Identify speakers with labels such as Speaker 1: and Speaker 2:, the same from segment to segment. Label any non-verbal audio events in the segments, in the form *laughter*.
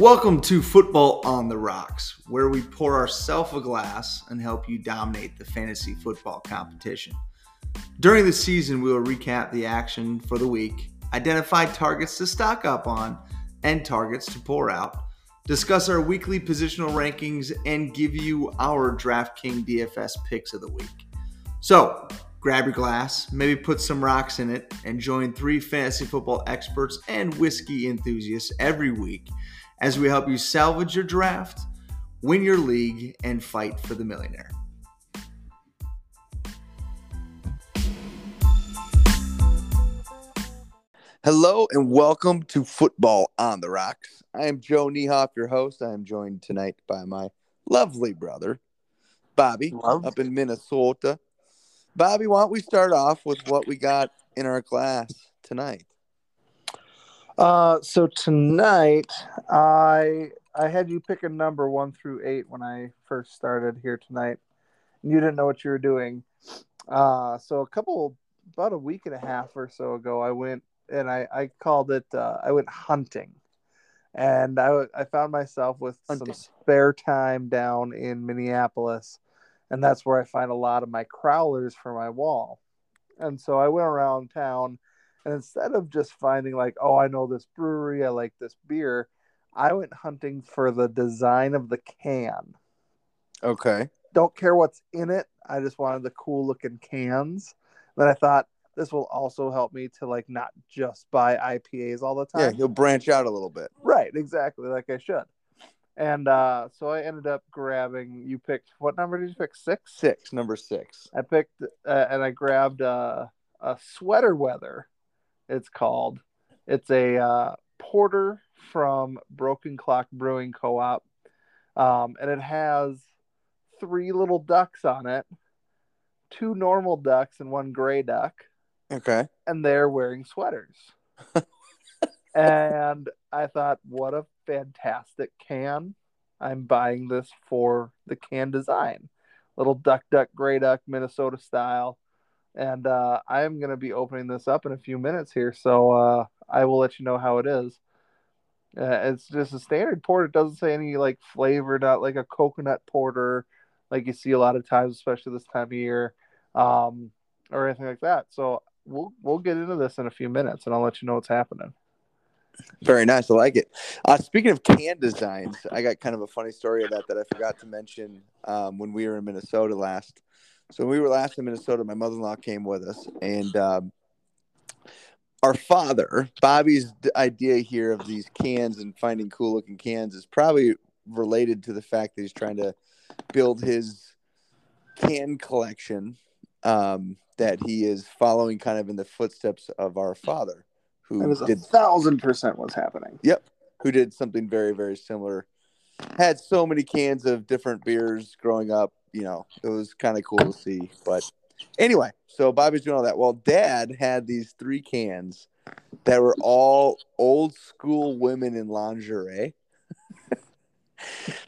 Speaker 1: Welcome to Football on the Rocks, where we pour ourselves a glass and help you dominate the fantasy football competition. During the season, we will recap the action for the week, identify targets to stock up on, and targets to pour out, discuss our weekly positional rankings, and give you our DraftKings DFS picks of the week. So, grab your glass, maybe put some rocks in it, and join three fantasy football experts and whiskey enthusiasts every week as we help you salvage your draft, win your league, and fight for the millionaire. Hello and welcome to Football on the Rocks. I am Joe Niehoff, your host. I am joined tonight by my lovely brother, Bobby,
Speaker 2: Love.
Speaker 1: up in Minnesota. Bobby, why don't we start off with what we got in our glass tonight?
Speaker 2: Uh, so tonight, I I had you pick a number one through eight when I first started here tonight. and You didn't know what you were doing. Uh, so a couple about a week and a half or so ago, I went and I I called it. Uh, I went hunting, and I I found myself with
Speaker 1: Hunting.
Speaker 2: some spare time down in Minneapolis, and that's where I find a lot of my crowlers for my wall. And so I went around town and instead of just finding like, oh, I know this brewery, I like this beer, I went hunting for the design of the can.
Speaker 1: Okay.
Speaker 2: Don't care what's in it. I just wanted the cool looking cans. Then I thought this will also help me to like not just buy IPAs all the time.
Speaker 1: Yeah, you'll branch out a little bit.
Speaker 2: Right, exactly, like I should. And uh, so I ended up grabbing. You picked what number did you pick? Six.
Speaker 1: Six, number six.
Speaker 2: I picked uh, and I grabbed uh, a sweater weather. It's called. It's a uh, porter from Broken Clock Brewing Co-op, um, and it has three little ducks on it, two normal ducks and one gray duck,
Speaker 1: Okay.
Speaker 2: and they're wearing sweaters. *laughs* and I thought, what a fantastic can! I'm buying this for the can design, little duck, duck, gray duck, Minnesota style and uh, I am going to be opening this up in a few minutes here, so uh, I will let you know how it is. Uh, it's just a standard porter. It doesn't say any like flavor, not like a coconut porter, like you see a lot of times, especially this time of year, um, or anything like that. So we'll we'll get into this in a few minutes, and I'll let you know what's happening.
Speaker 1: Very nice. I like it. Uh, speaking of can designs, I got kind of a funny story that that I forgot to mention um, when we were in Minnesota last. So when we were last in Minnesota, my mother-in-law came with us, and um, our father, Bobby's idea here of these cans and finding cool-looking cans is probably related to the fact that he's trying to build his can collection um, that he is following kind of in the footsteps of our father, who
Speaker 2: That is a
Speaker 1: did
Speaker 2: thousand percent what's happening. Yep.
Speaker 1: Who did something very very similar. Had so many cans of different beers growing up you know it was kind of cool to see but anyway so bobby's doing all that. Well dad had these three cans that were all old school women in lingerie. *laughs*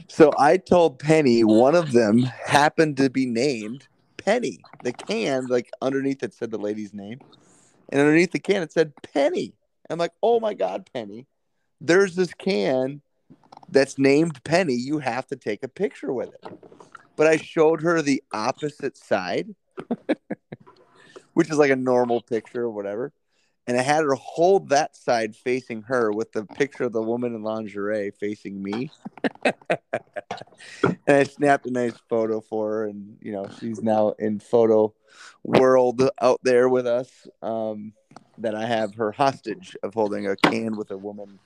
Speaker 1: So i told penny one of them happened to be named penny. The can like underneath it said the lady's name and underneath the can it said penny. I'm like oh my god penny. There's this can that's named Penny. You have to take a picture with it. But I showed her the opposite side, *laughs* which is like a normal picture or whatever. And I had her hold that side facing her with the picture of the woman in lingerie facing me. *laughs* and I snapped a nice photo for her. And, you know, she's now in photo world out there with us. Um, that I have her hostage of holding a can with a woman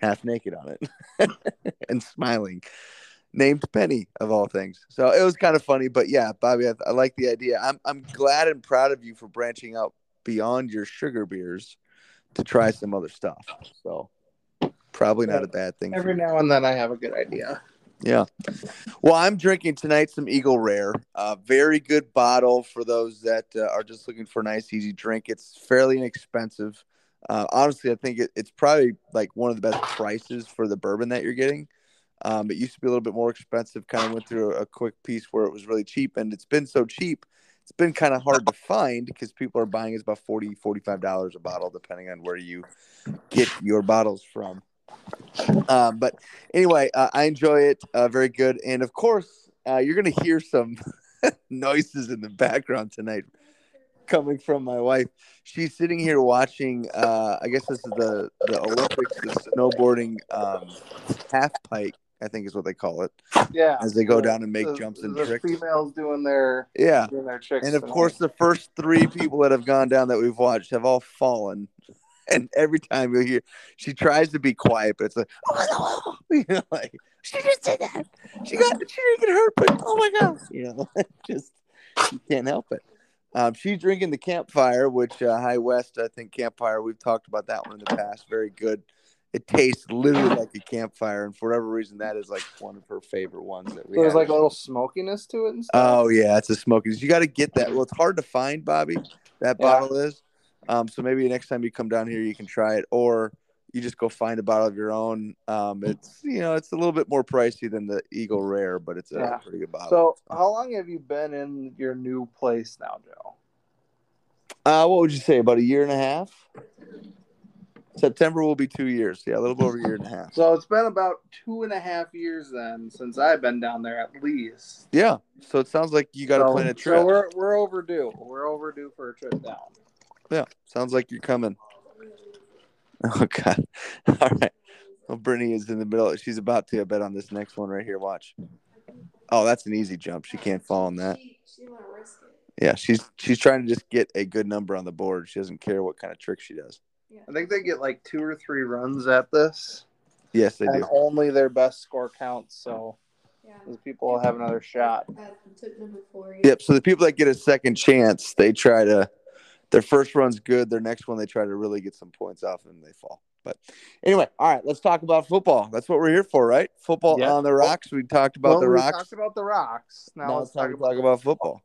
Speaker 1: half naked on it *laughs* and smiling. Named Penny of all things. So it was kind of funny, but yeah, Bobby, I, I like the idea. I'm I'm glad and proud of you for branching out beyond your sugar beers to try some other stuff. So probably not a bad thing.
Speaker 2: Every now and then, I have a good idea.
Speaker 1: Yeah. Well, I'm drinking tonight some Eagle Rare. Uh, very good bottle for those that uh, are just looking for a nice, easy drink. It's fairly inexpensive. Uh, honestly, I think it, it's probably like one of the best prices for the bourbon that you're getting. Um, it used to be a little bit more expensive. Kind of went through a, a quick piece where it was really cheap, and it's been so cheap. It's been kind of hard to find because people are buying it's about 40 $45 a bottle, depending on where you get your bottles from. Um, but anyway, uh, I enjoy it. Uh, very good. And of course, uh, you're going to hear some *laughs* noises in the background tonight coming from my wife. She's sitting here watching. Uh, I guess this is the the Olympics, the snowboarding um, half pipe. I think is what they call it.
Speaker 2: Yeah.
Speaker 1: As they go down and make
Speaker 2: the,
Speaker 1: jumps and
Speaker 2: the
Speaker 1: tricks.
Speaker 2: females doing their
Speaker 1: Yeah.
Speaker 2: doing their tricks.
Speaker 1: And of
Speaker 2: tonight.
Speaker 1: course, the first three people that have gone down that we've watched have all fallen. *laughs* And every time you hear, she tries to be quiet, but it's like, oh, *laughs* you know, like she just did that. She got, she didn't get hurt, but oh my god, you know, *laughs* just you can't help it. Um, she's drinking the campfire, which uh, High West, I think campfire. We've talked about that one in the past. Very good. It tastes literally like a campfire, and for whatever reason, that is like one of her favorite ones that we.
Speaker 2: So there's
Speaker 1: had.
Speaker 2: like a little smokiness to it and stuff.
Speaker 1: Oh yeah, it's a smoking. You got to get that. Well, it's hard to find, Bobby. That
Speaker 2: Yeah.
Speaker 1: bottle is. Um, so maybe next time you come down here, you can try it, or you just go find a bottle of your own. Um, it's you know it's a little bit more pricey than the Eagle Rare, but it's a
Speaker 2: Yeah.
Speaker 1: pretty good bottle.
Speaker 2: So how long have you been in your new place now, Joe?
Speaker 1: uh, what would you say? About a year and a half. September will be two years. Yeah, a little over a year and a half.
Speaker 2: So it's been about two and a half years then since I've been down there at least.
Speaker 1: Yeah. So it sounds like you got to
Speaker 2: so,
Speaker 1: plan a trip.
Speaker 2: So
Speaker 1: trip.
Speaker 2: we're we're overdue. We're overdue for a trip down.
Speaker 1: Yeah, sounds like you're coming. Oh God! *laughs* All right. Well, Brittany is in the middle. She's about to. I bet on this next one right here. Watch. Oh, that's an easy jump. She can't fall on that.
Speaker 3: She, she want to risk it.
Speaker 1: Yeah, she's she's trying to just get a good number on the board. She doesn't care what kind of trick she does.
Speaker 2: I think they get like two or three runs at this,
Speaker 1: Yes, they
Speaker 2: and
Speaker 1: do.
Speaker 2: only their best score counts. So
Speaker 3: Yeah.
Speaker 2: those people will have another shot.
Speaker 3: I took number four. yeah.
Speaker 1: Yep. So the people that get a second chance, they try to. Their first run's good. Their next one, they try to really get some points off, and they fall. But anyway, all right. Let's talk about football. That's what we're here for, right? Football
Speaker 2: Yeah.
Speaker 1: on the rocks. We talked about
Speaker 2: Well,
Speaker 1: the rocks.
Speaker 2: we talked about the rocks. Now,
Speaker 1: Now
Speaker 2: let's
Speaker 1: it's
Speaker 2: talk
Speaker 1: to
Speaker 2: about,
Speaker 1: talk about football.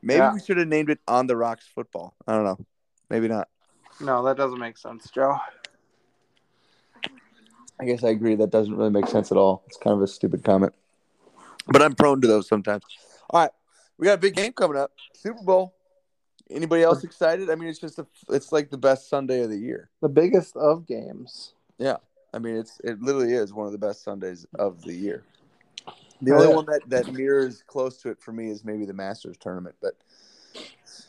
Speaker 1: Maybe
Speaker 2: Yeah.
Speaker 1: we should have named it On the Rocks Football. I don't know. Maybe not.
Speaker 2: No, that doesn't make sense, Joe.
Speaker 1: I guess I agree. That doesn't really make sense at all. It's kind of a stupid comment. But I'm prone to those sometimes. All right. We got a big game coming up. Super Bowl. Anybody else excited? I mean, it's just a, it's like the best Sunday of the year.
Speaker 2: The biggest of games.
Speaker 1: Yeah, I mean, it's it literally is one of the best Sundays of the year. The
Speaker 2: Oh,
Speaker 1: only
Speaker 2: yeah.
Speaker 1: one that that mirrors close to it for me is maybe the Masters tournament, but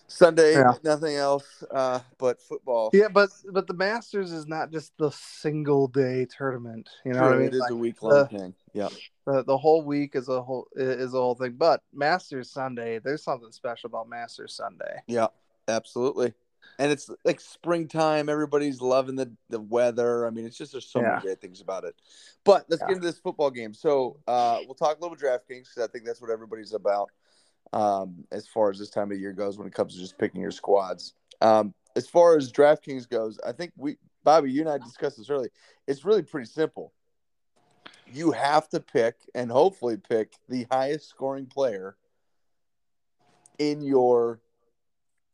Speaker 1: Sunday,
Speaker 2: Yeah.
Speaker 1: nothing else uh, but football.
Speaker 2: Yeah, but but the Masters is not just the single day tournament. You know
Speaker 1: True,
Speaker 2: what I mean?
Speaker 1: it is
Speaker 2: Like,
Speaker 1: a week long thing. Yeah,
Speaker 2: the, the whole week is a whole is a whole thing. But Masters Sunday, there's something special about Masters Sunday.
Speaker 1: yeah, absolutely. And it's like springtime. Everybody's loving the, the weather. I mean, it's just there's so
Speaker 2: Yeah.
Speaker 1: many great things about it. But let's
Speaker 2: Yeah.
Speaker 1: get into this football game. So uh, we'll talk a little bit DraftKings because I think that's what everybody's about um, as far as this time of year goes when it comes to just picking your squads. Um, as far as DraftKings goes, I think we, Bobby, you and I discussed this early. It's really pretty simple. You have to pick and hopefully pick the highest scoring player in your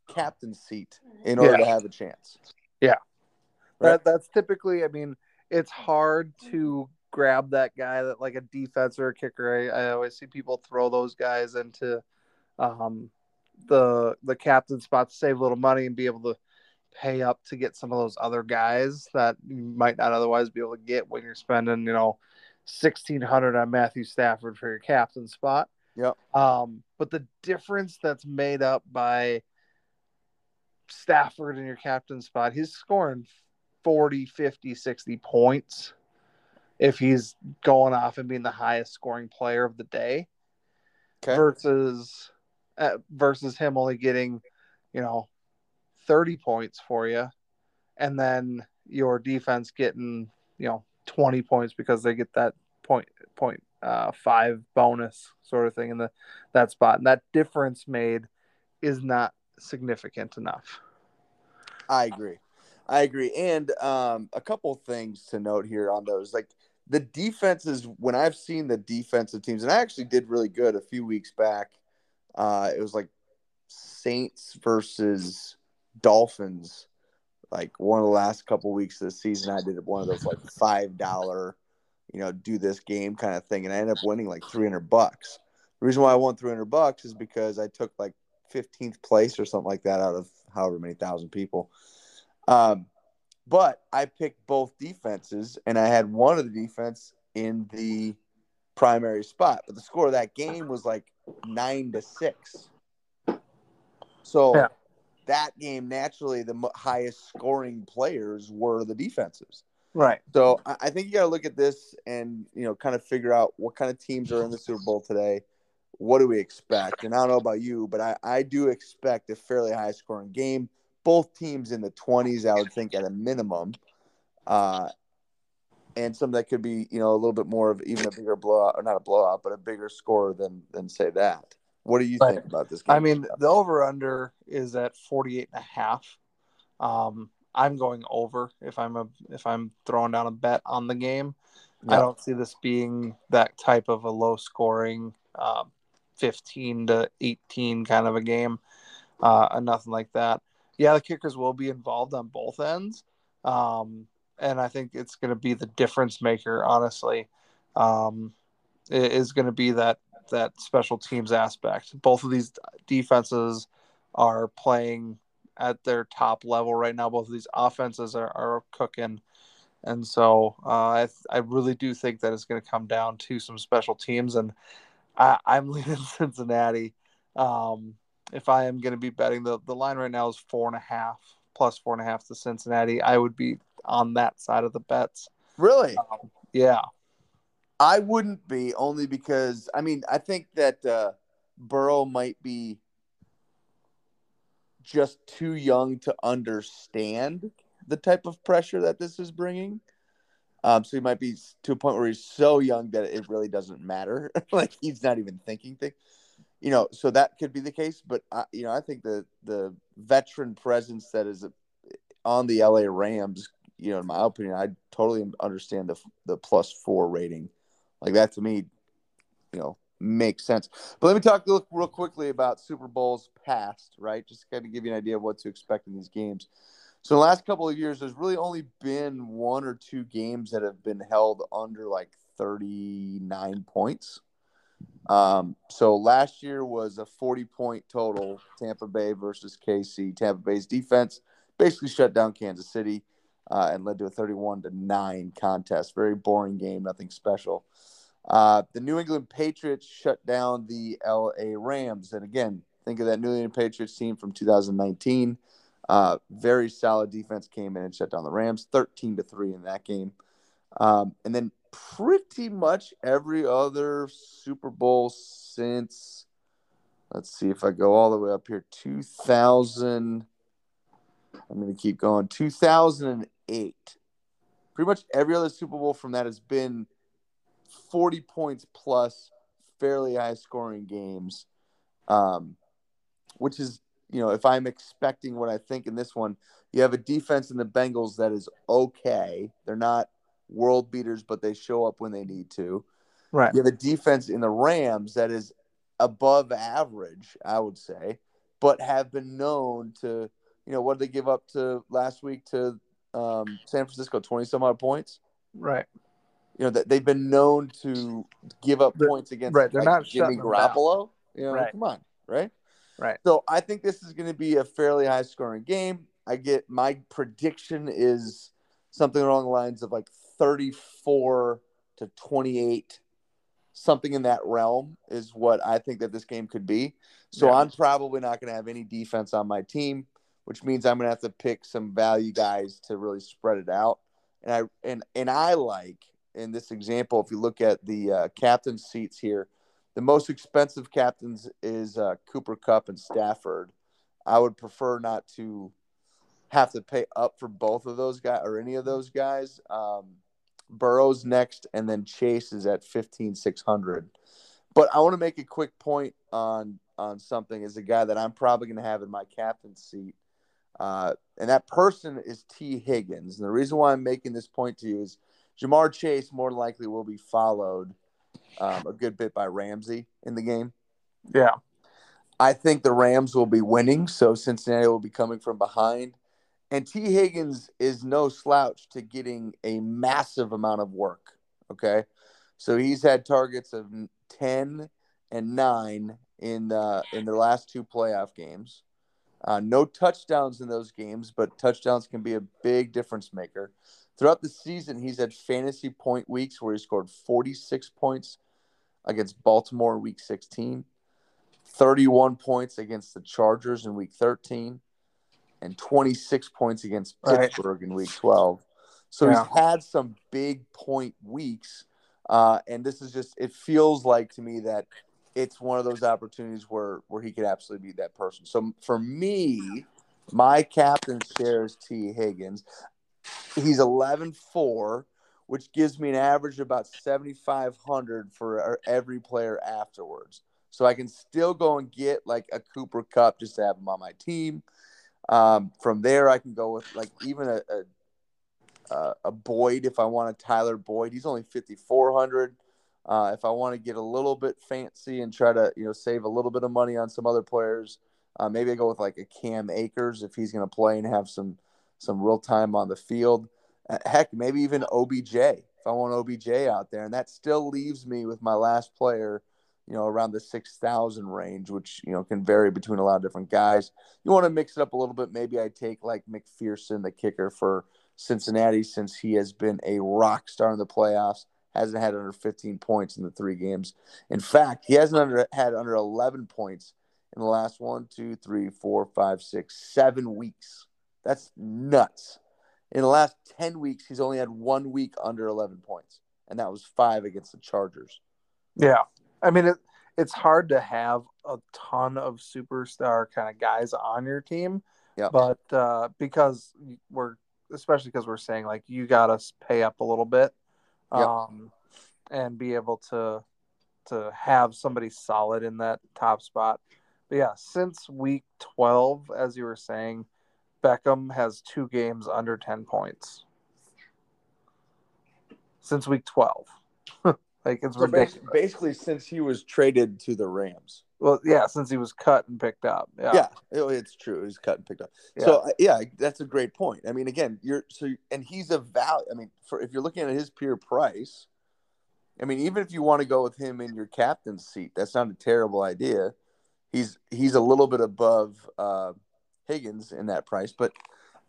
Speaker 1: captain seat in order
Speaker 2: Yeah.
Speaker 1: to have a chance. Right.
Speaker 2: That that's typically. I mean, it's hard to grab that guy that like a defense or a kicker. I, I always see people throw those guys into um, the the captain spot to save a little money and be able to pay up to get some of those other guys that you might not otherwise be able to get when you're spending you know sixteen hundred on Matthew Stafford for your captain spot.
Speaker 1: Yep.
Speaker 2: Um, but the difference that's made up by Stafford in your captain spot, he's scoring 40, 50, 60 points if he's going off and being the highest scoring player of the day
Speaker 1: Okay.
Speaker 2: versus uh, versus him only getting, you know, 30 points for you and then your defense getting, you know, 20 points because they get that point point uh, five bonus sort of thing in the that spot. And that difference made is not significant enough.
Speaker 1: I agree. I agree. And um, a couple things to note here on those. Like the defenses, when I've seen the defensive teams, and I actually did really good a few weeks back. Uh, it was like Saints versus Dolphins. Like one of the last couple weeks of the season, I did one of those like five dollar, you know, do this game kind of thing, and I ended up winning like three hundred bucks. The reason why I won three hundred bucks is because I took like fifteenth place or something like that out of however many thousand people. Um, But I picked both defenses, and I had one of the defense in the primary spot. But the score of that game was like nine to six. So
Speaker 2: Yeah.
Speaker 1: that game, naturally, the highest scoring players were the defenses.
Speaker 2: Right.
Speaker 1: So I think you got to look at this and you know kind of figure out what kind of teams are in the Super Bowl today. What do we expect? And I don't know about you, but I, I do expect a fairly high scoring game. Both teams in the twenties, I would think at a minimum, uh, and some that could be you know a little bit more of even a bigger blowout or not a blowout, but a bigger score than than say that. What do you
Speaker 2: Right.
Speaker 1: think about this game?
Speaker 2: I mean, the over under is at 48 and a half. Um, I'm going over if I'm a if I'm throwing down a bet on the game. I don't see this being that type of a low scoring, uh, 15 to 18 kind of a game, uh, nothing like that. Yeah, the kickers will be involved on both ends, um, and I think it's going to be the difference maker. Honestly, um, is going to be that that special teams aspect. Both of these defenses are playing at their top level right now. Both of these offenses are, are cooking. And so uh, I, I really do think that it's going to come down to some special teams. And I, I'm *laughs* leaning Cincinnati. Um, if I am going to be betting, the, the line right now is four and a half, plus four and a half to Cincinnati. I would be on that side of the bets.
Speaker 1: really,
Speaker 2: Yeah.
Speaker 1: I wouldn't be only because I mean I think that uh, Burrow might be just too young to understand the type of pressure that this is bringing. Um, so he might be to a point where he's so young that it really doesn't matter. *laughs* like he's not even thinking things, You know, so that could be the case. But I, you know, I think the the veteran presence that is on the LA Rams, you know, in my opinion, I totally understand the the plus four rating. Like that to me, you know, makes sense. But let me talk real, quickly about Super Bowls past, right? Just kind of give you an idea of what to expect in these games. So the last couple of years, there's really only been one or two games that have been held under like 39 points. Um, so last year was a 40 point total, Tampa Bay versus KC. Tampa Bay's defense basically shut down Kansas City uh, and led to a 31 to 9 contest. Very boring game, nothing special. Uh, the New England Patriots shut down the LA Rams. And again, think of that New England Patriots team from 2019. Uh, very solid defense came in and shut down the Rams, 13 to 3 in that game. Um, and then pretty much every other Super Bowl since, let's see if I go all the way up here, 2000. I'm going to keep going. 2008. Pretty much every other Super Bowl from that has been 40 points plus, fairly high scoring games, um, which is, you know, if I'm expecting what I think in this one, you have a defense in the Bengals that is okay. They're not world beaters, but they show up when they need to.
Speaker 2: Right.
Speaker 1: You have a defense in the Rams that is above average, I would say, but have been known to, you know, what did they give up to last week to um, San Francisco? 20 some odd points.
Speaker 2: Right.
Speaker 1: You know, that they've been known to give up points against
Speaker 2: right, they're
Speaker 1: like,
Speaker 2: not
Speaker 1: Jimmy. Garoppolo. You know,
Speaker 2: Right.
Speaker 1: come on, right?
Speaker 2: Right.
Speaker 1: So I think this is going to be a fairly high scoring game. I get my prediction is something along the lines of like 34 to 28, something in that realm is what I think that this game could be. So
Speaker 2: Yeah.
Speaker 1: I'm probably not going to have any defense on my team, which means I'm to have to pick some value guys to really spread it out. And I and and I like in this example, if you look at the uh, captain seats here, the most expensive captains is uh, Cooper Kupp and Stafford. I would prefer not to have to pay up for both of those guys or any of those guys. Um, Burrow's next, and then Chase is at fifteen six hundred. But I want to make a quick point on on something as a guy that I'm probably going to have in my captain seat, uh, and that person is Tee Higgins. And the reason why I'm making this point to you is Ja'Marr Chase more likely will be followed um, a good bit by Ramsey in the game.
Speaker 2: Yeah.
Speaker 1: I think the Rams will be winning, so Cincinnati will be coming from behind. And Tee Higgins is no slouch to getting a massive amount of work. Okay. So he's had targets of 10 and 9 in uh, in their last two playoff games. Uh, no touchdowns in those games, but touchdowns can be a big difference maker. Throughout the season, he's had fantasy point weeks where he scored 46 points against Baltimore in week 16, 31 points against the Chargers in week 13, and 26 points against
Speaker 2: Right.
Speaker 1: Pittsburgh in week 12. So
Speaker 2: Yeah.
Speaker 1: he's had some big point weeks. Uh, and this is just, it feels like to me that it's one of those opportunities where, where he could absolutely be that person. So for me, my captain shares Tee Higgins. He's 11 4, which gives me an average of about 7,500 for every player afterwards. So I can still go and get like a Cooper Kupp just to have him on my team. Um, from there, I can go with like even a, a, a, Boyd if I want a Tyler Boyd. He's only 5,400. Uh, if I want to get a little bit fancy and try to you know save a little bit of money on some other players, uh, maybe I go with like a Cam Akers if he's going to play and have some some real time on the field. Uh, heck, maybe even OBJ if I want OBJ out there, and that still leaves me with my last player, you know, around the six thousand range, which you know can vary between a lot of different guys. You want to mix it up a little bit. Maybe I take like McPherson, the kicker for Cincinnati, since he has been a rock star in the playoffs. Hasn't had under 15 points in the three games. In fact, he hasn't under, had under 11 points in the last one, two, three, four, five, six, seven weeks. That's nuts. In the last 10 weeks, he's only had one week under 11 points, and that was five against the Chargers.
Speaker 2: Yeah. I mean, it, it's hard to have a ton of superstar kind of guys on your team.
Speaker 1: Yeah.
Speaker 2: But uh, because we're, especially because we're saying like you got to pay up a little bit Um, and be able to to have somebody solid in that top spot. But yeah, since week 12, as you were saying, Beckham has two games under 10 points. Since week 12. *laughs* like it's
Speaker 1: So
Speaker 2: ridiculous.
Speaker 1: basically, since he was traded to the Rams.
Speaker 2: Well, yeah, since he was cut and picked up. Yeah.
Speaker 1: Yeah, it- it's true. He's cut and picked up.
Speaker 2: Yeah.
Speaker 1: So uh, yeah, that's a great point. I mean, again, you're so and he's a value. I mean, for if you're looking at his pure price, I mean, even if you want to go with him in your captain's seat, that's not a terrible idea. He's he's a little bit above uh, Higgins in that price, but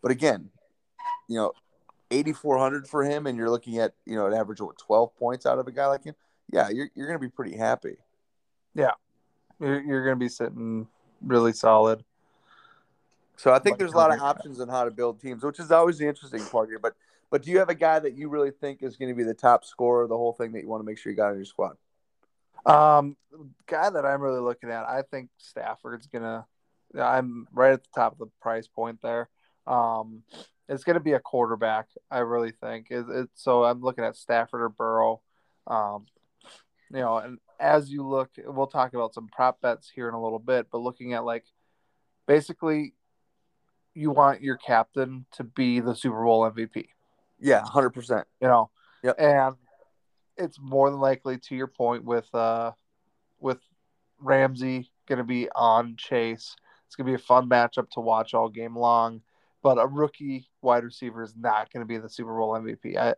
Speaker 1: but again, you know, eighty four hundred for him, and you're looking at you know an average of what, twelve points out of a guy like him. Yeah, you're you're gonna be pretty happy.
Speaker 2: You're, you're going to be sitting really solid.
Speaker 1: So I think there's a lot of options on how to build teams, which is always the interesting part here. But but do you have a guy that you really think is going to be the top scorer of the whole thing that you want to make sure you got in your squad?
Speaker 2: Um, guy that I'm really looking at, I think Stafford's gonna. I'm right at the top of the price point there. Um, it's gonna be a quarterback. I really think. It, it, so I'm looking at Stafford or Burrow. Um, you know, and as you look, we'll talk about some prop bets here in a little bit. But looking at like, basically, you want your captain to be the Super Bowl MVP.
Speaker 1: Yeah, hundred percent.
Speaker 2: you know.
Speaker 1: Yep.
Speaker 2: And it's more than likely to your point with uh with Ramsey going to be on Chase. It's going to be a fun matchup to watch all game long, but a rookie wide receiver is not going to be the Super Bowl MVP. I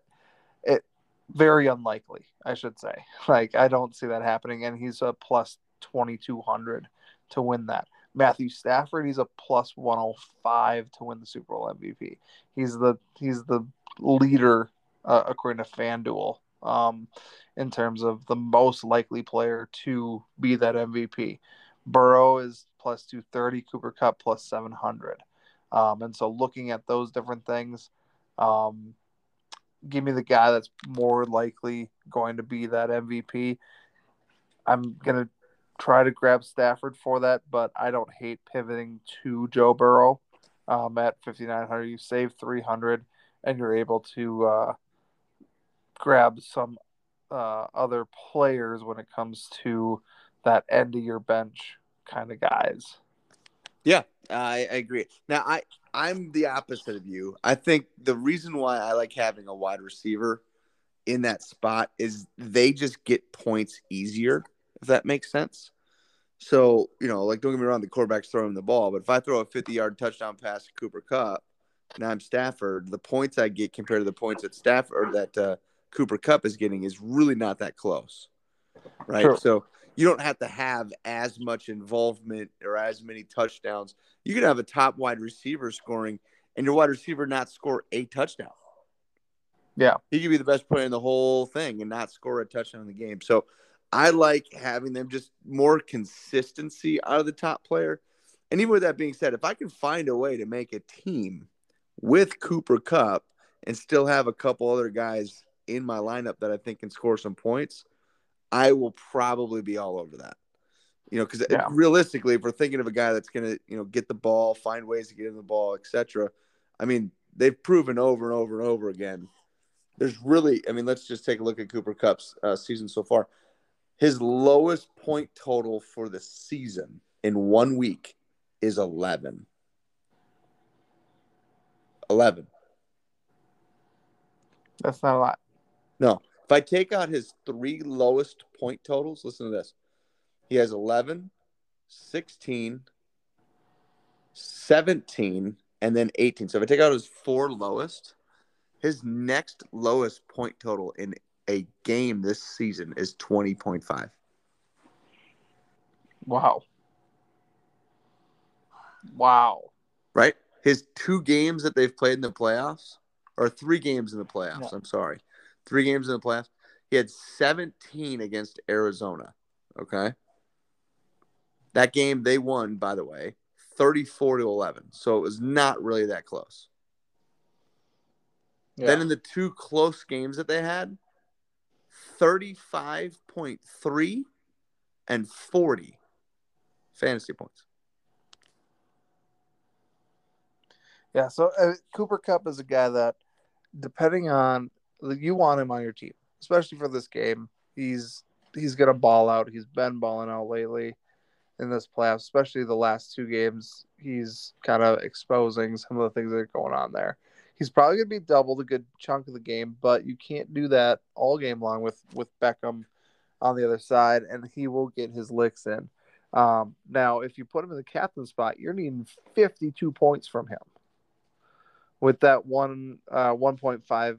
Speaker 2: it very unlikely, I should say. *laughs* Like I don't see that happening and he's a plus 2200 to win that. Matthew Stafford, he's a plus 105 to win the Super Bowl MVP. He's the he's the leader uh, according to FanDuel um, in terms of the most likely player to be that MVP. Burrow is plus 230, Cooper Kupp plus 700. Um, and so looking at those different things, um, give me the guy that's more likely going to be that MVP. I'm going to try to grab Stafford for that, but I don't hate pivoting to Joe Burrow um, at 5,900. You save 300 and you're able to uh, grab some uh, other players when it comes to that end of your bench kind of guys.
Speaker 1: Yeah, I, I agree. Now I I'm the opposite of you. I think the reason why I like having a wide receiver in that spot is they just get points easier, if that makes sense. So, you know, like don't get me wrong, the quarterback's throwing the ball, but if I throw a 50 yard touchdown pass to Cooper Kupp, and I'm Stafford, the points I get compared to the points that Stafford that uh, Cooper Kupp is getting is really not that close. Right. So you don't have to have as much involvement or as many touchdowns. You can have a top wide receiver scoring and your wide receiver not score a touchdown.
Speaker 2: Yeah.
Speaker 1: He could be the best player in the whole thing and not score a touchdown in the game. So I like having them just more consistency out of the top player. And even with that being said, if I can find a way to make a team with Cooper Kupp and still have a couple other guys in my lineup that I think can score some points, I will probably be all over that. You know, because
Speaker 2: Yeah.
Speaker 1: realistically, if we're thinking of a guy that's going to, you know, get the ball, find ways to get in the ball, etc. I mean, they've proven over and over and over again. There's really, I mean, let's just take a look at Cooper Kupp's uh, season so far. His lowest point total for the season in one week is 11. 11.
Speaker 2: That's not a lot.
Speaker 1: No. If I take out his three lowest point totals, listen to this. He has 11, 16, 17, and then 18. So if I take out his four lowest, his next lowest point total in a game this season is 20.5.
Speaker 2: Wow. Wow.
Speaker 1: Right? His two games that they've played in the playoffs, or three games in the playoffs,
Speaker 2: Yeah.
Speaker 1: I'm sorry. Three games in the playoffs. He had 17 against Arizona. Okay. That game they won, by the way, 34 to 11. So it was not really that close.
Speaker 2: Yeah.
Speaker 1: Then in the two close games that they had, 35.3 and 40 fantasy points.
Speaker 2: Yeah, so uh, Cooper Kupp is a guy that, depending on you want him on your team, especially for this game. He's he's gonna ball out. He's been balling out lately in this playoff, especially the last two games. He's kind of exposing some of the things that are going on there. He's probably gonna be doubled a good chunk of the game, but you can't do that all game long with with Beckham on the other side, and he will get his licks in. Um, now, if you put him in the captain spot, you're needing 52 points from him with that one uh, 1.5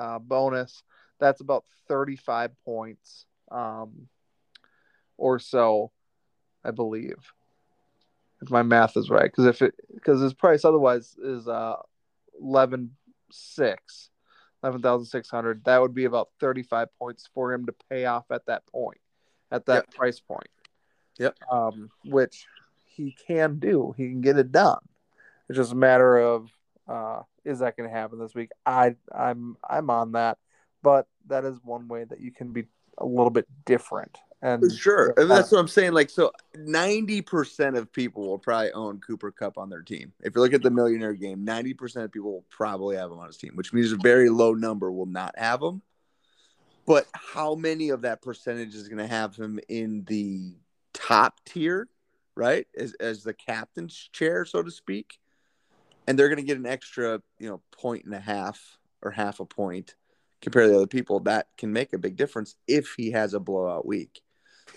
Speaker 2: uh, bonus. That's about 35 points um, or so, I believe, if my math is right. Because if it because his price otherwise is uh, 11 six. 11,600. That would be about 35 points for him to pay off at that point, at that
Speaker 1: Yep.
Speaker 2: price point.
Speaker 1: Yep.
Speaker 2: Um, which he can do. He can get it done. It's just a matter of uh, is that going to happen this week? I I'm I'm on that, but that is one way that you can be a little bit different. And
Speaker 1: For sure. Mean, that's what I'm saying. Like, so 90% of people will probably own Cooper Kupp on their team. If you look at the millionaire game, 90% of people will probably have him on his team, which means a very low number will not have him. But how many of that percentage is going to have him in the top tier, right? As, as the captain's chair, so to speak. And they're going to get an extra, you know, point and a half or half a point compared to the other people. That can make a big difference if he has a blowout week.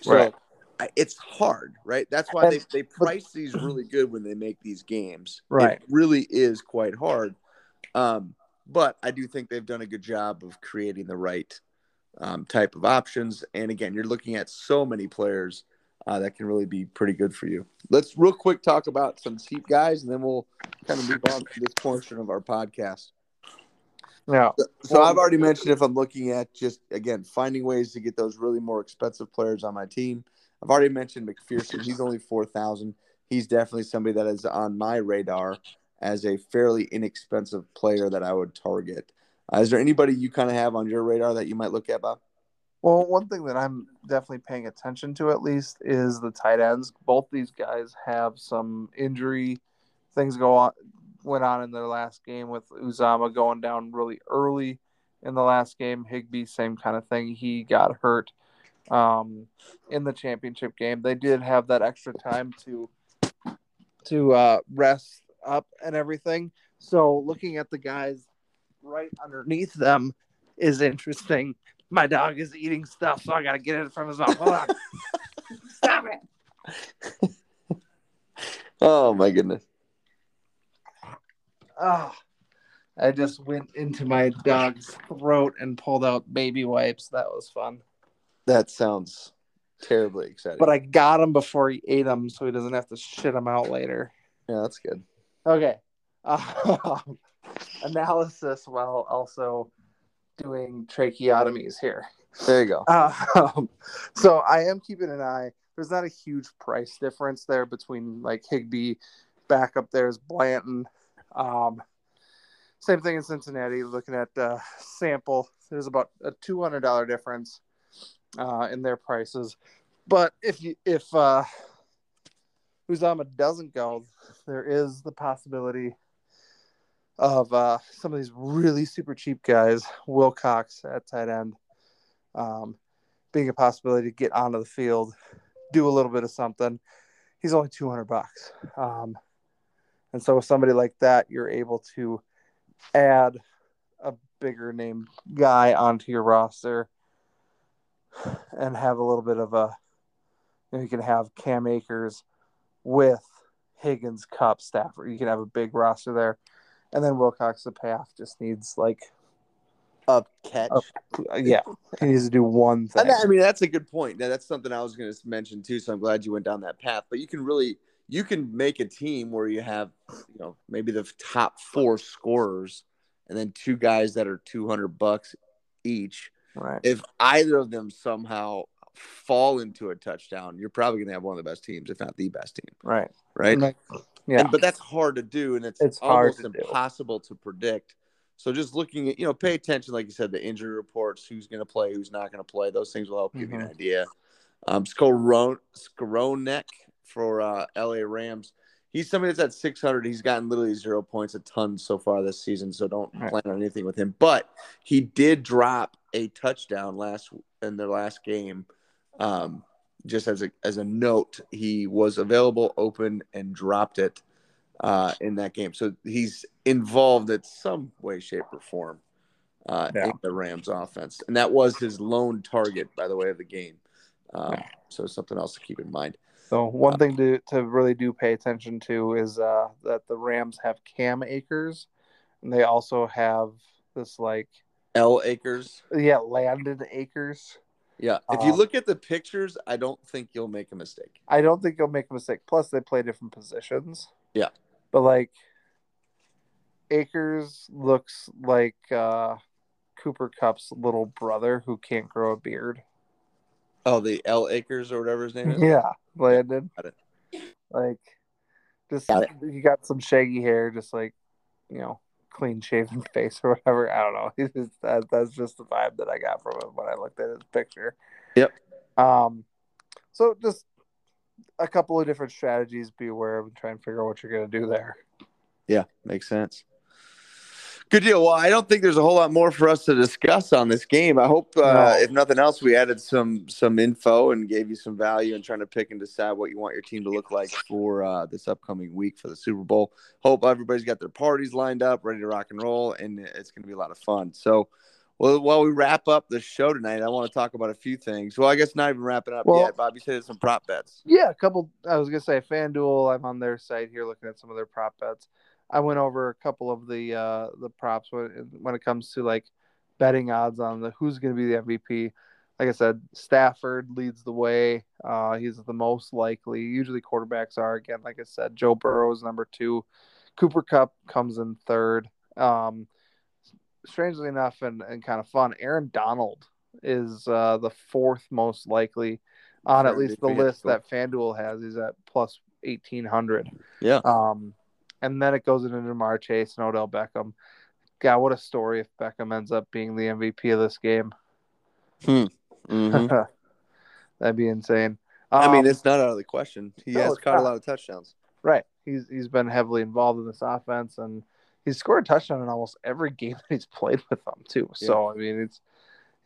Speaker 1: So
Speaker 2: Right.
Speaker 1: I, it's hard, right? That's why they, they price these really good when they make these games.
Speaker 2: Right.
Speaker 1: It really is quite hard. Um, but I do think they've done a good job of creating the right um, type of options. And again, you're looking at so many players uh, that can really be pretty good for you. Let's real quick talk about some cheap guys, and then we'll kind of move on to this portion of our podcast.
Speaker 2: yeah.
Speaker 1: So I've already mentioned if I'm looking at just again finding ways to get those really more expensive players on my team. I've already mentioned McPherson. He's only four thousand. He's definitely somebody that is on my radar as a fairly inexpensive player that I would target. Uh, is there anybody you kind of have on your radar that you might look at, Bob?
Speaker 2: Well, one thing that I'm definitely paying attention to at least is the tight ends. Both these guys have some injury things go on went on in their last game with Uzomah going down really early in the last game. Higbee, same kind of thing. He got hurt um, in the championship game. They did have that extra time to to uh, rest up and everything. So looking at the guys right underneath them is interesting. My dog is eating stuff, so I gotta get it from his mouth. Hold on. *laughs* Stop it.
Speaker 1: Oh my goodness.
Speaker 2: Oh, I just went into my dog's throat and pulled out baby wipes. That was fun.
Speaker 1: That sounds terribly exciting.
Speaker 2: but I got him before he ate them, so he doesn't have to shit them out later.
Speaker 1: yeah, that's good.
Speaker 2: Okay. *laughs* Um, analysis while also doing tracheotomies here.
Speaker 1: There you go. *laughs*
Speaker 2: Um, so I am keeping an eye. There's not a huge price difference there between like Higbee, back up there is Blanton. Um, same thing in Cincinnati. Looking at uh, Sample, there's about a two hundred dollar difference uh, in their prices. But if you if uh, Uzomah doesn't go, there is the possibility of uh, some of these really super cheap guys, Wilcox at tight end, um, being a possibility to get onto the field, do a little bit of something. He's only 200 bucks. Um, and so with somebody like that, you're able to add a bigger name guy onto your roster and have a little bit of a, you, know, you can have Cam Akers with Higgins, Kupp, Stafford. You can have a big roster there. And then Wilcox, the path just needs like,
Speaker 1: a catch.
Speaker 2: Up. Uh, yeah, he needs to do one thing.
Speaker 1: I mean, that's a good point. Now, that's something I was going to mention too. So I'm glad you went down that path. But you can really, you can make a team where you have, you know, maybe the top four scorers, and then two guys that are 200 bucks each.
Speaker 2: Right.
Speaker 1: If either of them somehow fall into a touchdown, you're probably going to have one of the best teams, if not the best team,
Speaker 2: Right.
Speaker 1: right?
Speaker 2: Like, yeah.
Speaker 1: And- but that's hard to do, and it's,
Speaker 2: It's hard
Speaker 1: almost
Speaker 2: to do.
Speaker 1: impossible to predict. So just looking at, you know, pay attention, like you said, the injury reports, who's going to play, who's not going to play. Those things will help give you an
Speaker 2: Mhm.
Speaker 1: idea. Um, Skoron, Skowronek for uh, LA Rams. He's somebody that's at 600. He's gotten literally zero points a ton so far this season, so don't plan on anything with him. But he did drop a touchdown last in their last game. Um, just as a as a note, he was available, open, and dropped it uh, in that game. So he's involved in some way, shape, or form uh,
Speaker 2: Yeah.
Speaker 1: in the Rams offense, and that was his lone target, by the way, of the game. Um,
Speaker 2: Yeah.
Speaker 1: So something else to keep in mind.
Speaker 2: So one thing to, to really do pay attention to is uh, that the Rams have Cam Akers, and they also have this like
Speaker 1: L Akers.
Speaker 2: yeah Landen Akers.
Speaker 1: Yeah. If you
Speaker 2: Um,
Speaker 1: look at the pictures, I don't think you'll make a mistake.
Speaker 2: I don't think you'll make a mistake. Plus, they play different positions.
Speaker 1: Yeah.
Speaker 2: But like, Akers looks like uh, Cooper Kupp's little brother who can't grow a beard.
Speaker 1: Oh, the L Akers or whatever his name is.
Speaker 2: Yeah, Landen.
Speaker 1: Got it.
Speaker 2: Like, just
Speaker 1: Got it.
Speaker 2: you got some shaggy hair, just like you know, clean shaven *laughs* face or whatever. I don't know. *laughs* He's just, that, that's just the vibe that I got from him when I looked at his picture.
Speaker 1: Yep.
Speaker 2: Um, so just a couple of different strategies. Be aware of and try and figure out what you're gonna do there.
Speaker 1: Yeah, makes sense. Good deal. Well, I don't think there's a whole lot more for us to discuss on this game. I hope, uh,
Speaker 2: No.
Speaker 1: if nothing else, we added some some info and gave you some value in trying to pick and decide what you want your team to look like for uh, this upcoming week for the Super Bowl. Hope everybody's got their parties lined up, ready to rock and roll, and it's going to be a lot of fun. So, well, while we wrap up the show tonight, I want to talk about a few things. Well, I guess not even wrapping up
Speaker 2: Well-
Speaker 1: yet. Bob, you said some prop bets.
Speaker 2: Yeah, a couple. I was gonna say FanDuel. I'm on their site here looking at some of their prop bets. I went over a couple of the uh, the props when when it comes to like betting odds on the who's going to be the MVP. Like I said, Stafford leads the way. Uh, he's the most likely. Usually quarterbacks are again, like I said, Joe Burrow is number two. Cooper Cup comes in third. Um, strangely enough, and, and kind of fun, Aaron Donald is uh, the fourth most likely on at least the list that FanDuel has. He's at plus eighteen hundred.
Speaker 1: Yeah.
Speaker 2: Um, and then it goes into Ja'Marr Chase and Odell Beckham. God, what a story if Beckham ends up being the MVP of this game.
Speaker 1: Mhm. *laughs*
Speaker 2: That'd be insane.
Speaker 1: I mean,
Speaker 2: Um,
Speaker 1: it's not out of the question. He
Speaker 2: no,
Speaker 1: has caught a lot of touchdowns.
Speaker 2: right. He's he's been heavily involved in this offense, and he's scored a touchdown in almost every game that he's *laughs* played with them too. So I mean, it's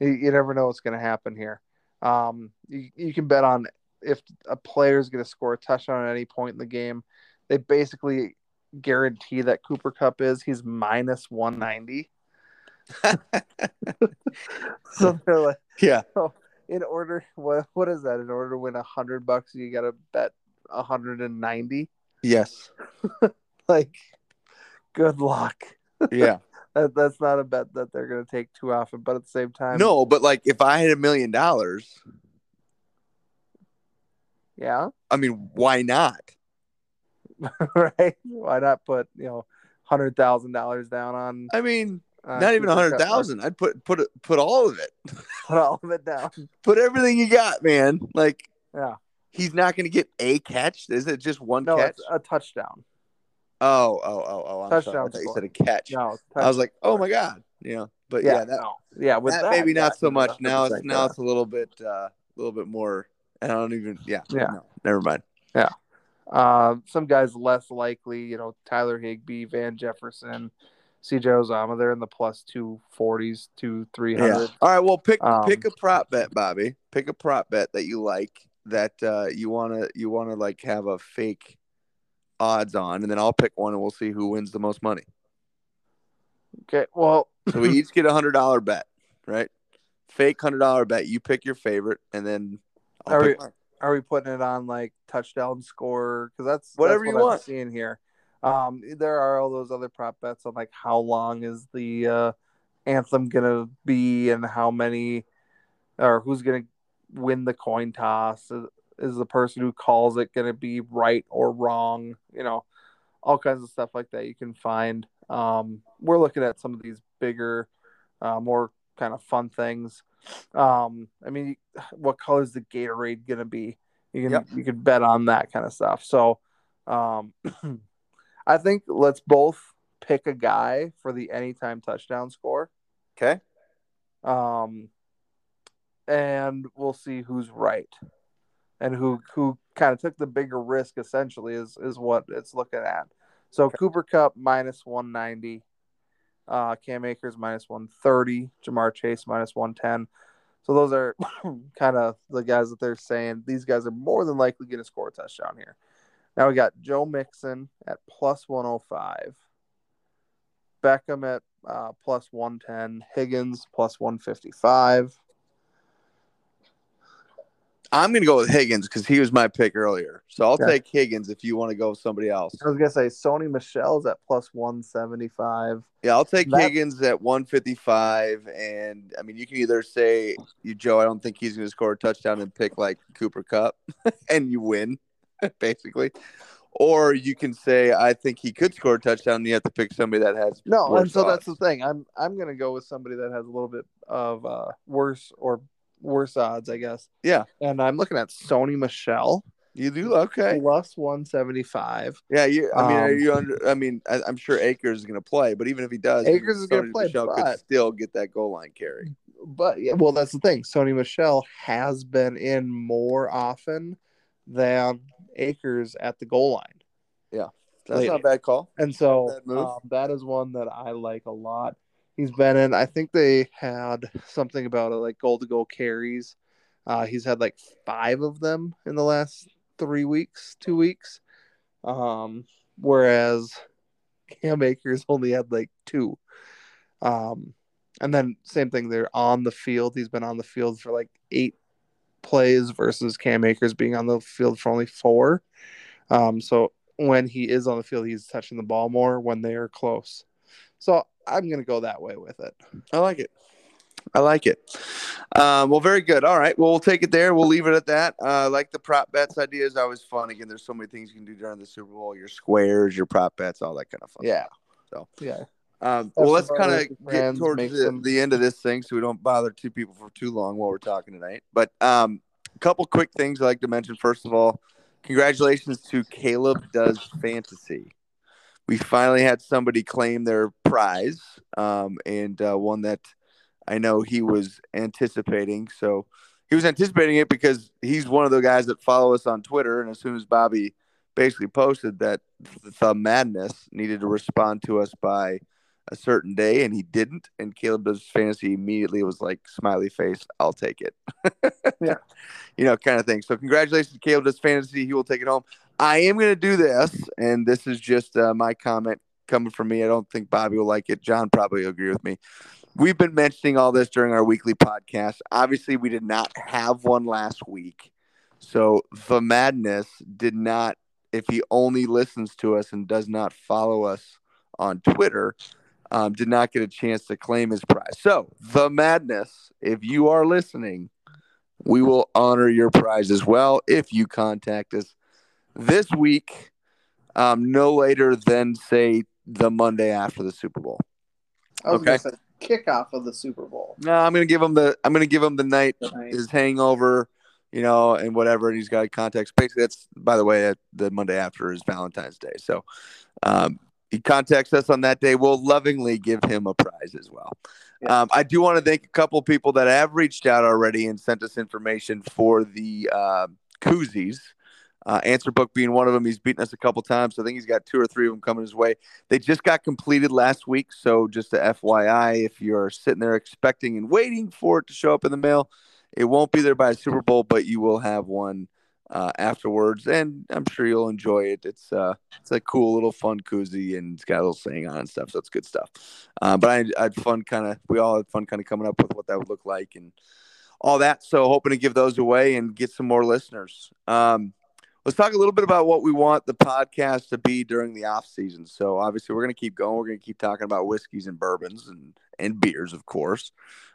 Speaker 2: you, you never know what's going to happen here. Um, you, you can bet on if a player is going to score a touchdown at any point in the game. They basically guarantee that Cooper Kupp is he's minus one ninety. *laughs* so they're like,
Speaker 1: Yeah.
Speaker 2: in order what what is that? In order to win a hundred bucks, you got to bet a hundred and ninety.
Speaker 1: Yes. *laughs*
Speaker 2: Like, good luck.
Speaker 1: Yeah. *laughs*
Speaker 2: That, that's not a bet that they're going to take too often. But at the same time,
Speaker 1: No, but like if I had a million dollars,
Speaker 2: Yeah.
Speaker 1: I mean, why not? *laughs*
Speaker 2: right. Why not put you know hundred thousand dollars down on?
Speaker 1: I mean,
Speaker 2: uh,
Speaker 1: not even a hundred thousand. I'd put put put all of it. *laughs*
Speaker 2: Put all of it down. *laughs*
Speaker 1: Put everything you got, man. Like
Speaker 2: Yeah.
Speaker 1: he's not going to get a catch. Is it just one
Speaker 2: No,
Speaker 1: catch?
Speaker 2: it's a touchdown.
Speaker 1: Oh, oh, oh, oh! I'm
Speaker 2: Touchdown
Speaker 1: sorry. I thought you said a catch.
Speaker 2: No,
Speaker 1: I was like, oh my god, you know. But yeah, that,
Speaker 2: no. yeah, with
Speaker 1: that
Speaker 2: that,
Speaker 1: maybe
Speaker 2: yeah,
Speaker 1: not so much. Now it's now
Speaker 2: gonna-
Speaker 1: it's a little bit uh, a little bit more. And I don't even. Yeah.
Speaker 2: Yeah.
Speaker 1: No, never mind.
Speaker 2: Uh, some guys less likely, you know, Tyler Higbee, Van Jefferson, CJ Uzomah. They're in the plus two forties, two three
Speaker 1: Yeah.
Speaker 2: hundred.
Speaker 1: All right. Well, pick
Speaker 2: Um,
Speaker 1: pick a prop bet, Bobby. Pick a prop bet that you like that uh, you wanna you wanna like have a fake odds on, and then I'll pick one, and we'll see who wins the most money.
Speaker 2: Okay, well,
Speaker 1: So we *laughs* each get a hundred dollar bet, right? Fake hundred dollar bet. You pick your favorite, and then I'll
Speaker 2: Are
Speaker 1: pick
Speaker 2: we-
Speaker 1: mine.
Speaker 2: Are we putting it on like touchdown score? Because that's
Speaker 1: Whatever
Speaker 2: that's
Speaker 1: you
Speaker 2: I'm
Speaker 1: want.
Speaker 2: seeing here. Um, there are all those other prop bets on like how long is the uh, anthem gonna be and how many or who's gonna win the coin toss. Is, is the person who calls it gonna be right or wrong? You know, all kinds of stuff like that you can find. Um, we're looking at some of these bigger, uh, more kind of fun things. Um, I mean, what color is the Gatorade gonna be? You can
Speaker 1: Yep.
Speaker 2: you can bet on that kind of stuff. So, um, *clears throat* I think let's both pick a guy for the anytime touchdown score.
Speaker 1: Okay.
Speaker 2: Um, and we'll see who's right and who who kind of took the bigger risk. Essentially, is is what it's looking at. So Cooper Kupp minus one ninety. Uh, Cam Akers minus 130, Ja'Marr Chase minus 110. So those are *laughs* kind of the guys that they're saying these guys are more than likely going to score a touchdown here. Now we got Joe Mixon at plus 105, Beckham at uh, plus 110, Higgins plus 155.
Speaker 1: I'm gonna go with Higgins because he was my pick earlier. So I'll
Speaker 2: Yeah.
Speaker 1: take Higgins if you want to go with somebody else.
Speaker 2: I was going to say Sony Michel's at plus 175.
Speaker 1: Yeah, I'll take Higgins at 155, and I mean you can either say you Joe, I don't think he's gonna score a touchdown and pick like Cooper Kupp, *laughs* and you win, *laughs* basically. Or you can say I think he could score a touchdown, and you have to pick somebody that has
Speaker 2: No, and so that's the thing. I'm I'm going to go with somebody that has a little bit of uh, worse or worse odds, I guess.
Speaker 1: Yeah.
Speaker 2: And I'm looking at Sony Michel
Speaker 1: You do okay.
Speaker 2: plus 175.
Speaker 1: Yeah, you. I mean, are
Speaker 2: Um,
Speaker 1: you under? I mean, I, I'm sure Akers is going to play, but even if he does,
Speaker 2: Akers is gonna play,
Speaker 1: Michel
Speaker 2: but-
Speaker 1: could still get that goal line carry.
Speaker 2: But yeah, well, that's the thing. Sony Michel has been in more often than Akers at the goal line.
Speaker 1: Yeah, that's
Speaker 2: Lately.
Speaker 1: not a bad call.
Speaker 2: And so um, that is one that I like a lot. He's been in, I think they had something about it like goal to goal carries. Uh, he's had like five of them in the last three weeks, two weeks. Um, whereas Cam Akers only had like two. Um, and then same thing, they're on the field. He's been on the field for like eight plays versus Cam Akers being on the field for only four. Um, so when he is on the field, he's touching the ball more when they are close. So I'm gonna go that way with it.
Speaker 1: I like it. I like it. Um, well, very good. All right. Well, we'll take it there. We'll leave it at that. Uh, I like the prop bets idea is always fun. Again, there's so many things you can do during the Super Bowl. Your squares, your prop bets, all that kind of fun.
Speaker 2: Yeah.
Speaker 1: So.
Speaker 2: yeah.
Speaker 1: Um, well, let's kind of get towards the,
Speaker 2: some-
Speaker 1: the end of this thing so we don't bother two people for too long while we're talking tonight. But um, a couple quick things I'd like to mention. First of all, congratulations to Caleb Does Fantasy. We finally had somebody claim their prize um, and uh, one that I know he was anticipating. So he was anticipating it because he's one of the guys that follow us on Twitter. And as soon as Bobby basically posted that the madness needed to respond to us by a certain day and he didn't and caleb does fantasy immediately was like smiley face i'll take it *laughs*
Speaker 2: Yeah.
Speaker 1: you know kind of thing so congratulations to caleb does fantasy he will take it home i am going to do this and this is just uh, my comment coming from me. I don't think bobby will like it. John probably will agree with me. We've been mentioning all this during our weekly podcast. Obviously we did not have one last week. So the madness did not if he only listens to us and does not follow us on Twitter, um, did not get a chance to claim his prize. So, the madness, if you are listening, we will honor your prize as well if you contact us this week, um, no later than say the Monday after the Super Bowl.
Speaker 2: I was
Speaker 1: Okay.
Speaker 2: say kickoff of the Super Bowl.
Speaker 1: No, I'm gonna give him the I'm gonna give him the night his hangover, you know, and whatever. And he's got context. Basically, that's by the way, the Monday after is Valentine's Day. So, um, he contacts us on that day. We'll lovingly give him a prize as well.
Speaker 2: Yeah.
Speaker 1: Um, I do want to thank a couple people that have reached out already and sent us information for the uh, koozies. Uh, Answer Book being one of them. He's beaten us a couple times. So I think he's got two or three of them coming his way. They just got completed last week. So just a FYI, if you're sitting there expecting and waiting for it to show up in the mail, it won't be there by Super Bowl, but you will have one uh, afterwards, and I'm sure you'll enjoy it. It's uh, it's a cool little fun koozie, and it's got a little saying on and stuff, so it's good stuff. Uh, but I, I had fun, kind of. We all had fun, kind of coming up with what that would look like and all that. So hoping to give those away and get some more listeners. Um, let's talk a little bit about what we want the podcast to be during the off season. So obviously we're going to keep going. We're going to keep talking about whiskeys and bourbons and and beers, of course.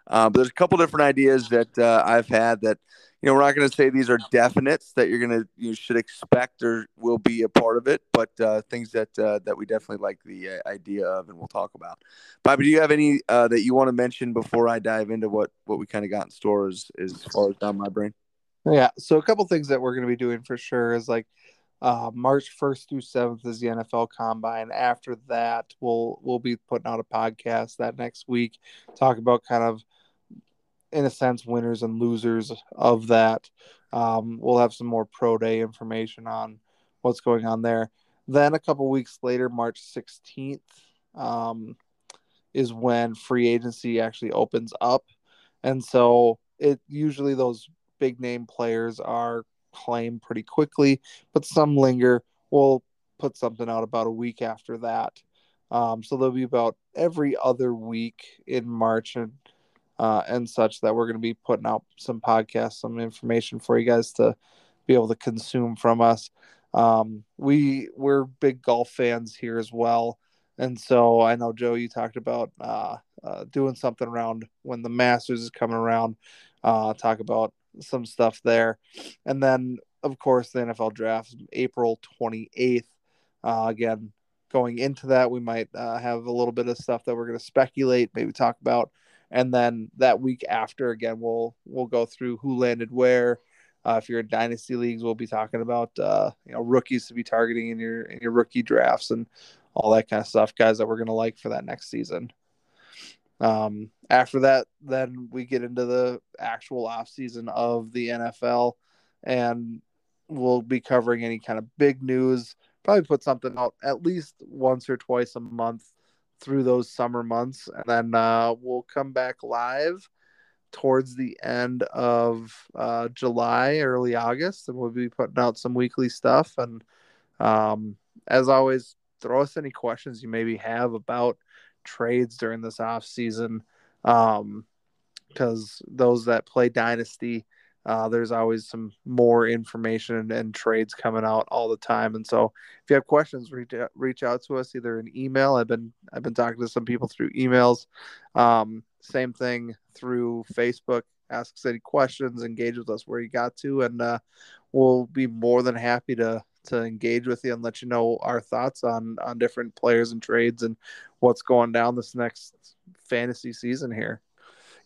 Speaker 1: Uh, but there's a couple different ideas that uh, I've had that you know we're not going to say these are definites that you're going to you should expect or will be a part of it, but uh, things that uh, that we definitely like the uh, idea of, and we'll talk about. Bobby, do you have any uh, that you want to mention before I dive into what what we kind of got in store as as far as down my brain?
Speaker 2: Yeah. So a couple things that we're going to be doing for sure is like uh, March 1st through 7th is the NFL Combine. After that, we'll we'll be putting out a podcast that next week, talk about kind of, in a sense, winners and losers of that. Um, we'll have some more pro day information on what's going on there. Then a couple weeks later, March 16th, um, is when free agency actually opens up, and so it usually those big name players are claimed pretty quickly, but some linger. We'll put something out about a week after that. Um, so there'll be about every other week in March and uh, and such that we're going to be putting out some podcasts, some information for you guys to be able to consume from us. Um, we we're big golf fans here as well, and so I know Joe, you talked about uh, uh, doing something around when the Masters is coming around. Uh, talk about some stuff there. And then, of course, the NFL draft April 28th. Uh, again, going into that, we might uh, have a little bit of stuff that we're going to speculate, maybe talk about. And then that week after, again, we'll we'll go through who landed where. Uh, if you're in dynasty leagues, we'll be talking about uh, you know rookies to be targeting in your in your rookie drafts and all that kind of stuff, guys that we're going to like for that next season. Um, after that, then we get into the actual off season of the NFL, and we'll be covering any kind of big news. Probably put something out at least once or twice a month through those summer months, and then uh, we'll come back live towards the end of uh, July, early August, and we'll be putting out some weekly stuff. And um, as always, throw us any questions you maybe have about trades during this off season um because those that play dynasty uh, there's always some more information and, and trades coming out all the time. And so if you have questions reach out, reach out to us either in email. I've been i've been talking to some people through emails. Um, same thing through facebook. Ask us any questions engage with us where you got to and uh, we'll be more than happy to to engage with you and let you know our thoughts on on different players and trades and what's going down this next fantasy season here.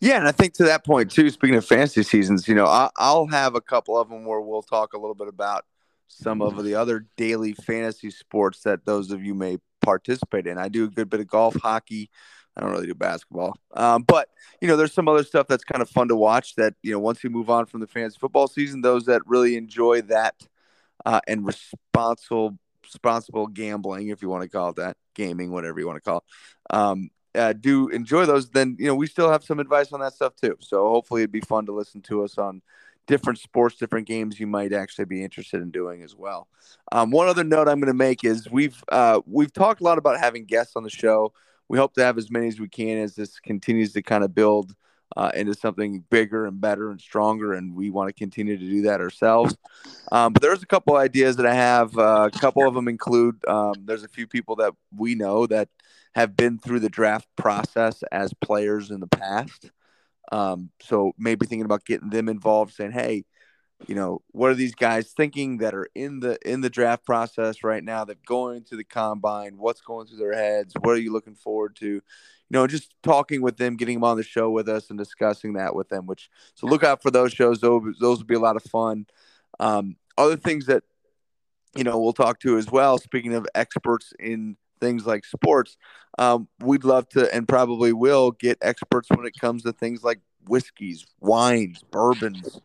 Speaker 1: Yeah, and I think to that point too. Speaking of fantasy seasons, you know, I, I'll have a couple of them where we'll talk a little bit about some of the other daily fantasy sports that those of you may participate in. I do a good bit of golf, hockey. I don't really do basketball, um, but you know, there's some other stuff that's kind of fun to watch. That you know, once we move on from the fantasy football season, those that really enjoy that uh, and responsible responsible gambling, if you want to call it that, gaming, whatever you want to call it, um, uh, do enjoy those, then you know we still have some advice on that stuff too. So hopefully it'd be fun to listen to us on different sports, different games you might actually be interested in doing as well. Um, one other note I'm going to make is we've uh, we've talked a lot about having guests on the show. We hope to have as many as we can as this continues to kind of build uh, into something bigger and better and stronger, and we want to continue to do that ourselves. Um, but there's a couple ideas that I have. Uh, a couple of them include um, there's a few people that we know that have been through the draft process as players in the past. Um, so maybe thinking about getting them involved, saying, "Hey, you know, what are these guys thinking that are in the in the draft process right now? That going to the combine, what's going through their heads? What are you looking forward to? You know, just talking with them, getting them on the show with us, and discussing that with them. Which so look out for those shows. Those those will be a lot of fun. Um, other things that you know we'll talk to as well. Speaking of experts in things like sports, um, we'd love to and probably will get experts when it comes to things like whiskeys, wines, bourbons,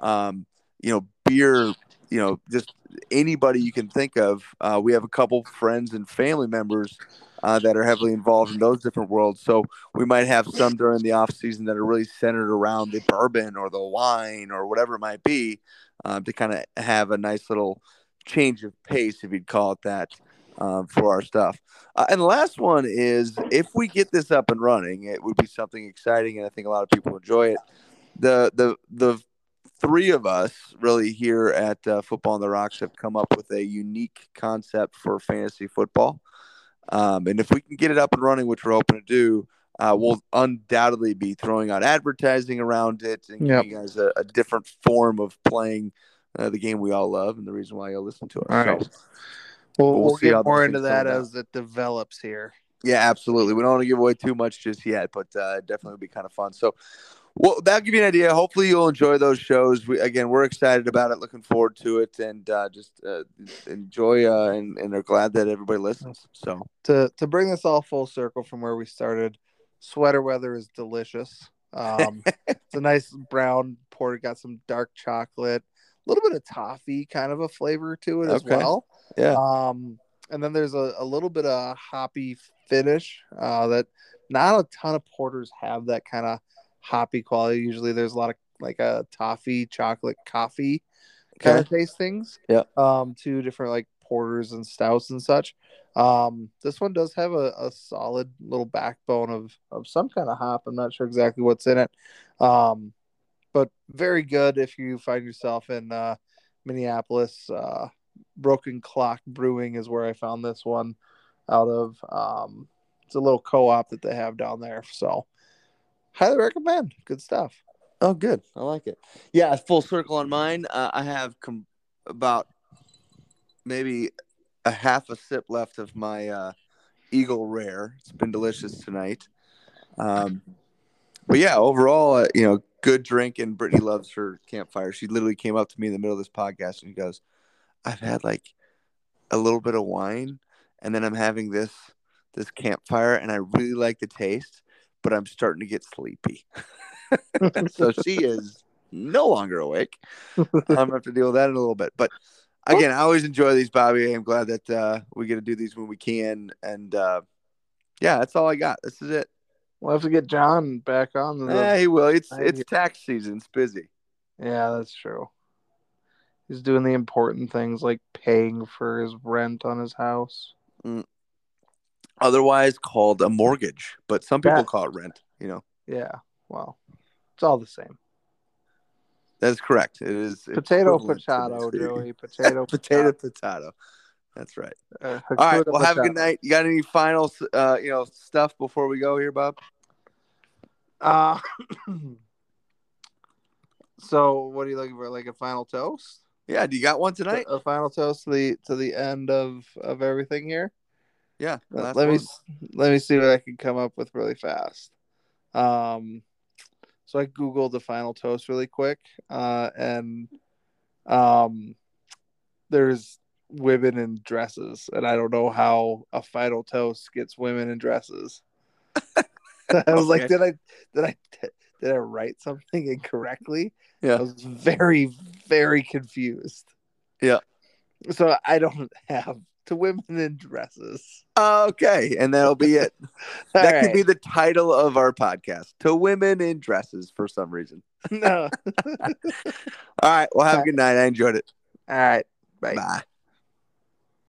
Speaker 1: um, you know, beer, you know, just anybody you can think of. Uh, we have a couple friends and family members uh, that are heavily involved in those different worlds. So we might have some during the off season that are really centered around the bourbon or the wine or whatever it might be um, to kind of have a nice little change of pace, if you'd call it that, um, for our stuff. Uh, and the last one is if we get this up and running, it would be something exciting, and I think a lot of people enjoy it. The the the three of us really here at uh, Football on the Rocks have come up with a unique concept for fantasy football. Um, and if we can get it up and running, which we're hoping to do, uh, we'll undoubtedly be throwing out advertising around it and
Speaker 2: Yep.
Speaker 1: giving you guys a, a different form of playing uh, the game we all love and the reason why you'll listen to us.
Speaker 2: All right.
Speaker 1: So,
Speaker 2: We'll,
Speaker 1: We'll
Speaker 2: we'll, get more into that as it develops here.
Speaker 1: yeah, absolutely. We don't want to give away too much just yet, but uh, definitely would be kind of fun. So, well, that'll give you an idea. Hopefully, you'll enjoy those shows. We again, we're excited about it, looking forward to it, and uh, just uh, enjoy uh, and, and are glad that everybody listens. So,
Speaker 2: To to bring this all full circle from where we started, sweater weather is delicious. Um, *laughs* it's a nice brown porter, got some dark chocolate, a little bit of toffee kind of a flavor to it as
Speaker 1: Okay.
Speaker 2: well.
Speaker 1: yeah,
Speaker 2: Um, and then there's a, a little bit of hoppy finish uh, that not a ton of porters have that kind of hoppy quality. Usually there's a lot of like a toffee, chocolate, coffee kind of taste things.
Speaker 1: Yeah.
Speaker 2: Um, two different like porters and stouts and such. Um, this one does have a, a solid little backbone of of some kind of hop. I'm not sure exactly what's in it. Um, but very good if you find yourself in uh, Minneapolis. Uh, Broken Clock Brewing is where I found this one out of. Um, it's a little co-op that they have down there. So highly recommend. Good stuff.
Speaker 1: Oh, good. I like it. Yeah, full circle on mine. Uh, I have com- about maybe a half a sip left of my uh, Eagle Rare. It's been delicious tonight. Um, but yeah, overall, uh, you know, good drink. And Brittany loves her campfire. She literally came up to me in the middle of this podcast and she goes, "I've had like a little bit of wine, and then I'm having this this campfire, and I really like the taste, but I'm starting to get sleepy." *laughs* so she is no longer awake. I'm gonna have to deal with that in a little bit. But again, I always enjoy these, Bobby. I'm glad that uh, we get to do these when we can. And uh, yeah, that's all I got. This is it.
Speaker 2: We'll have to get John back on. The,
Speaker 1: Yeah, he will. It's it's tax season. It's busy.
Speaker 2: Yeah, that's true. He's doing the important things like paying for his rent on his house.
Speaker 1: Otherwise called a mortgage, but some people
Speaker 2: That-
Speaker 1: call it rent. You know,
Speaker 2: Yeah, well, it's all the same.
Speaker 1: that's correct. It is
Speaker 2: Potato, potato. Joey. *laughs* *laughs* Potato,
Speaker 1: potato, potato. That's right.
Speaker 2: Uh,
Speaker 1: All right. Well, have a good night. You got any final, uh, you know, stuff before we go here, Bob?
Speaker 2: Uh, *clears throat* so, what are you looking for? Like a final toast?
Speaker 1: Yeah. Do you got one tonight?
Speaker 2: A final toast to the to the end of of everything here.
Speaker 1: Yeah.
Speaker 2: Let,
Speaker 1: last
Speaker 2: let me
Speaker 1: one.
Speaker 2: s- let me see what I can come up with really fast. Um, so I googled the final toast really quick, uh, and um, there's women in dresses, and I don't know how a final toast gets women in dresses. *laughs* I was like, did I did I did I write something incorrectly?
Speaker 1: Yeah, I
Speaker 2: was very very confused.
Speaker 1: Yeah.
Speaker 2: So I don't have to women in dresses.
Speaker 1: Okay, and that'll be it. *laughs*
Speaker 2: All
Speaker 1: that could be the title of our podcast to women in dresses for some reason.
Speaker 2: no. *laughs*
Speaker 1: All right. Well, have a good night. I enjoyed it.
Speaker 2: All right. Bye.
Speaker 1: Bye.